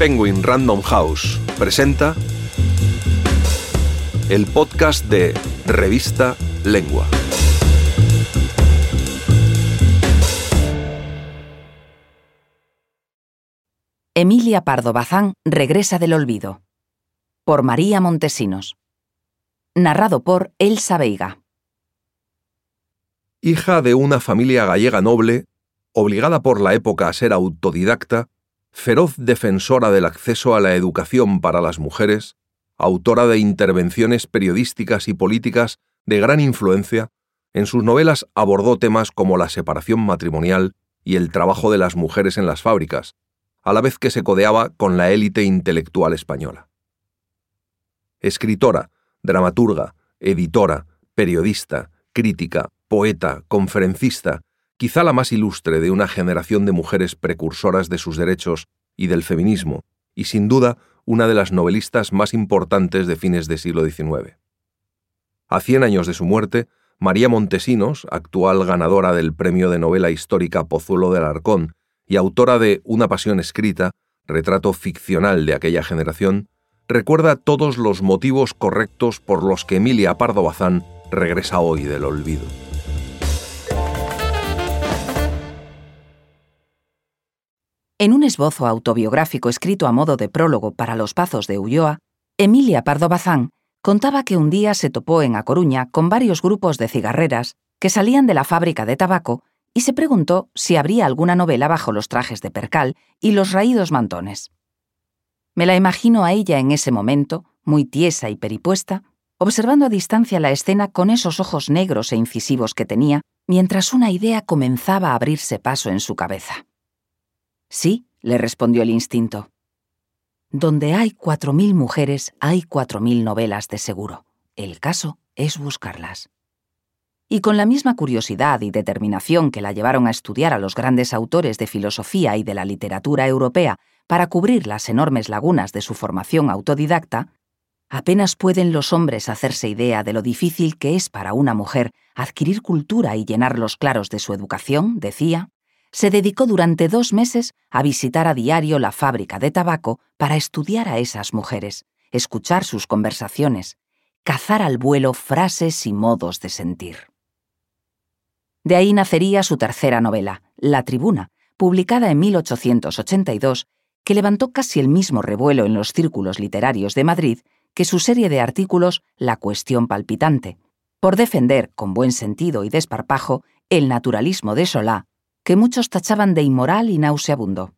Penguin Random House presenta el podcast de Revista Lengua. Emilia Pardo Bazán regresa del olvido. Por María Montesinos. Narrado por Elsa Veiga. Hija de una familia gallega noble, obligada por la época a ser autodidacta, feroz defensora del acceso a la educación para las mujeres, autora de intervenciones periodísticas y políticas de gran influencia, en sus novelas abordó temas como la separación matrimonial y el trabajo de las mujeres en las fábricas, a la vez que se codeaba con la élite intelectual española. Escritora, dramaturga, editora, periodista, crítica, poeta, conferencista, quizá la más ilustre de una generación de mujeres precursoras de sus derechos y del feminismo, y sin duda una de las novelistas más importantes de fines del siglo XIX. A cien años de su muerte, María Montesinos, actual ganadora del premio de novela histórica Pozuelo del Arcón y autora de Una pasión escrita, retrato ficcional de aquella generación, recuerda todos los motivos correctos por los que Emilia Pardo Bazán regresa hoy del olvido. En un esbozo autobiográfico escrito a modo de prólogo para Los Pazos de Ulloa, Emilia Pardo Bazán contaba que un día se topó en A Coruña con varios grupos de cigarreras que salían de la fábrica de tabaco y se preguntó si habría alguna novela bajo los trajes de percal y los raídos mantones. Me la imagino a ella en ese momento, muy tiesa y peripuesta, observando a distancia la escena con esos ojos negros e incisivos que tenía, mientras una idea comenzaba a abrirse paso en su cabeza. Sí, le respondió el instinto. Donde hay cuatro mil mujeres, hay cuatro mil novelas de seguro. El caso es buscarlas. Y con la misma curiosidad y determinación que la llevaron a estudiar a los grandes autores de filosofía y de la literatura europea para cubrir las enormes lagunas de su formación autodidacta, apenas pueden los hombres hacerse idea de lo difícil que es para una mujer adquirir cultura y llenar los claros de su educación, decía, se dedicó durante dos meses a visitar a diario la fábrica de tabaco para estudiar a esas mujeres, escuchar sus conversaciones, cazar al vuelo frases y modos de sentir. De ahí nacería su tercera novela, La Tribuna, publicada en 1882, que levantó casi el mismo revuelo en los círculos literarios de Madrid que su serie de artículos La cuestión palpitante, por defender, con buen sentido y desparpajo, el naturalismo de Solá que muchos tachaban de inmoral y nauseabundo.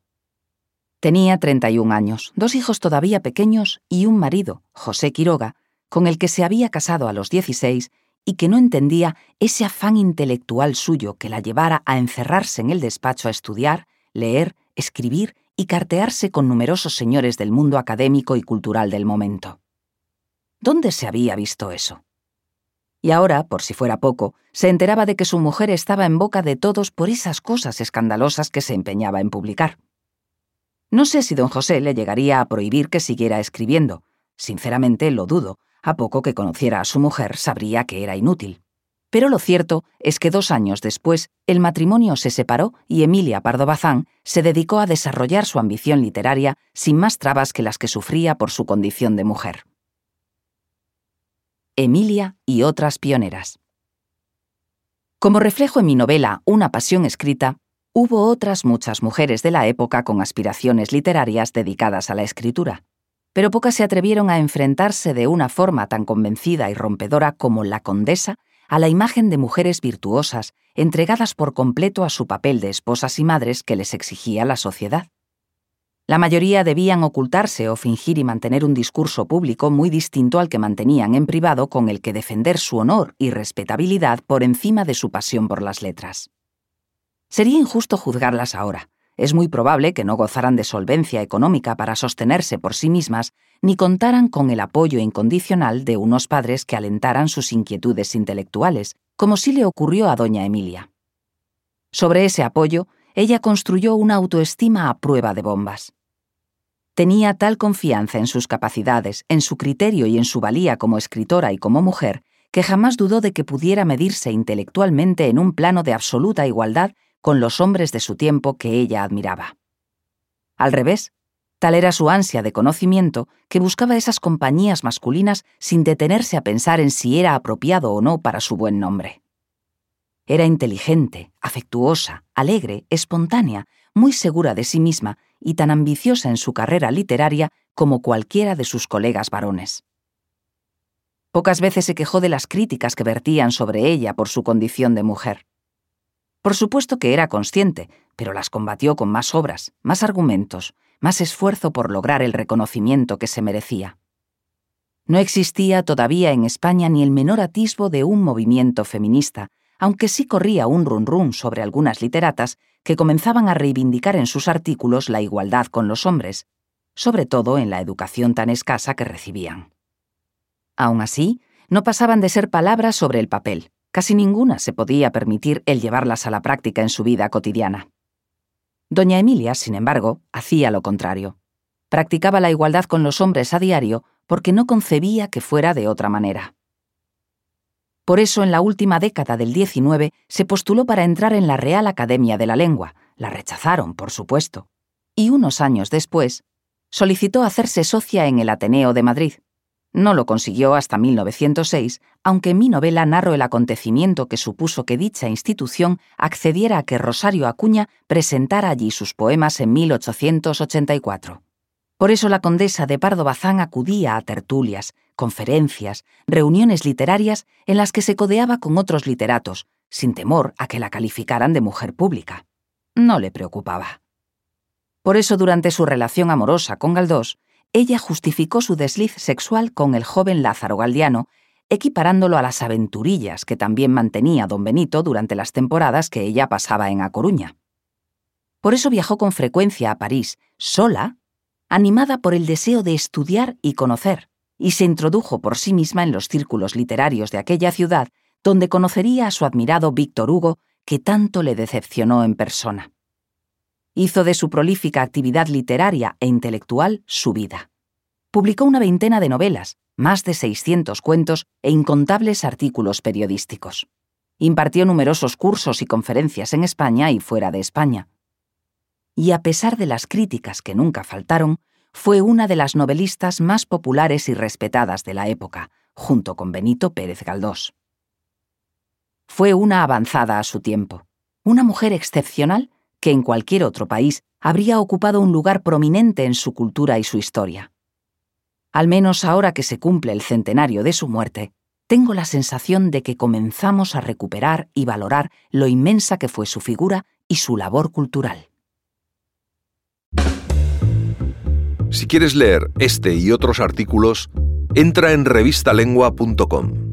Tenía 31 años, dos hijos todavía pequeños y un marido, José Quiroga, con el que se había casado a los 16 y que no entendía ese afán intelectual suyo que la llevara a encerrarse en el despacho a estudiar, leer, escribir y cartearse con numerosos señores del mundo académico y cultural del momento. ¿Dónde se había visto eso? Y ahora, por si fuera poco, se enteraba de que su mujer estaba en boca de todos por esas cosas escandalosas que se empeñaba en publicar. No sé si don José le llegaría a prohibir que siguiera escribiendo. Sinceramente lo dudo. A poco que conociera a su mujer sabría que era inútil. Pero lo cierto es que dos años después el matrimonio se separó y Emilia Pardo Bazán se dedicó a desarrollar su ambición literaria sin más trabas que las que sufría por su condición de mujer. Emilia y otras pioneras. Como reflejo en mi novela Una pasión escrita, hubo otras muchas mujeres de la época con aspiraciones literarias dedicadas a la escritura, pero pocas se atrevieron a enfrentarse de una forma tan convencida y rompedora como la condesa a la imagen de mujeres virtuosas, entregadas por completo a su papel de esposas y madres que les exigía la sociedad. La mayoría debían ocultarse o fingir y mantener un discurso público muy distinto al que mantenían en privado con el que defender su honor y respetabilidad por encima de su pasión por las letras. Sería injusto juzgarlas ahora. Es muy probable que no gozaran de solvencia económica para sostenerse por sí mismas, ni contaran con el apoyo incondicional de unos padres que alentaran sus inquietudes intelectuales, como sí le ocurrió a doña Emilia. Sobre ese apoyo, ella construyó una autoestima a prueba de bombas. Tenía tal confianza en sus capacidades, en su criterio y en su valía como escritora y como mujer, que jamás dudó de que pudiera medirse intelectualmente en un plano de absoluta igualdad con los hombres de su tiempo que ella admiraba. Al revés, Tal era su ansia de conocimiento que buscaba esas compañías masculinas sin detenerse a pensar en si era apropiado o no para su buen nombre. Era inteligente, afectuosa, alegre, espontánea, muy segura de sí misma y tan ambiciosa en su carrera literaria como cualquiera de sus colegas varones. Pocas veces se quejó de las críticas que vertían sobre ella por su condición de mujer. Por supuesto que era consciente, pero las combatió con más obras, más argumentos, más esfuerzo por lograr el reconocimiento que se merecía. No existía todavía en España ni el menor atisbo de un movimiento feminista, aunque sí corría un run run sobre algunas literatas que comenzaban a reivindicar en sus artículos la igualdad con los hombres, sobre todo en la educación tan escasa que recibían. Aún así, no pasaban de ser palabras sobre el papel, Casi ninguna se podía permitir el llevarlas a la práctica en su vida cotidiana. Doña Emilia, sin embargo, hacía lo contrario. Practicaba la igualdad con los hombres a diario porque no concebía que fuera de otra manera. Por eso, en la última década del XIX, se postuló para entrar en la Real Academia de la Lengua. La rechazaron, por supuesto. Y unos años después, solicitó hacerse socia en el Ateneo de Madrid. No lo consiguió hasta 1906, aunque mi novela narro el acontecimiento que supuso que dicha institución accediera a que Rosario Acuña presentara allí sus poemas en 1884. Por eso la condesa de Pardo Bazán acudía a tertulias, conferencias, reuniones literarias en las que se codeaba con otros literatos, sin temor a que la calificaran de mujer pública. No le preocupaba. Por eso durante su relación amorosa con Galdós, ella justificó su desliz sexual con el joven Lázaro Galdiano, equiparándolo a las aventurillas que también mantenía don Benito durante las temporadas que ella pasaba en A Coruña. Por eso viajó con frecuencia a París, sola, animada por el deseo de estudiar y conocer, y se introdujo por sí misma en los círculos literarios de aquella ciudad, donde conocería a su admirado Víctor Hugo, que tanto le decepcionó en persona hizo de su prolífica actividad literaria e intelectual su vida. Publicó una veintena de novelas, más de 600 cuentos e incontables artículos periodísticos. Impartió numerosos cursos y conferencias en España y fuera de España. Y a pesar de las críticas que nunca faltaron, fue una de las novelistas más populares y respetadas de la época, junto con Benito Pérez Galdós. Fue una avanzada a su tiempo, una mujer excepcional que en cualquier otro país habría ocupado un lugar prominente en su cultura y su historia. Al menos ahora que se cumple el centenario de su muerte, tengo la sensación de que comenzamos a recuperar y valorar lo inmensa que fue su figura y su labor cultural. Si quieres leer este y otros artículos, entra en revistalengua.com.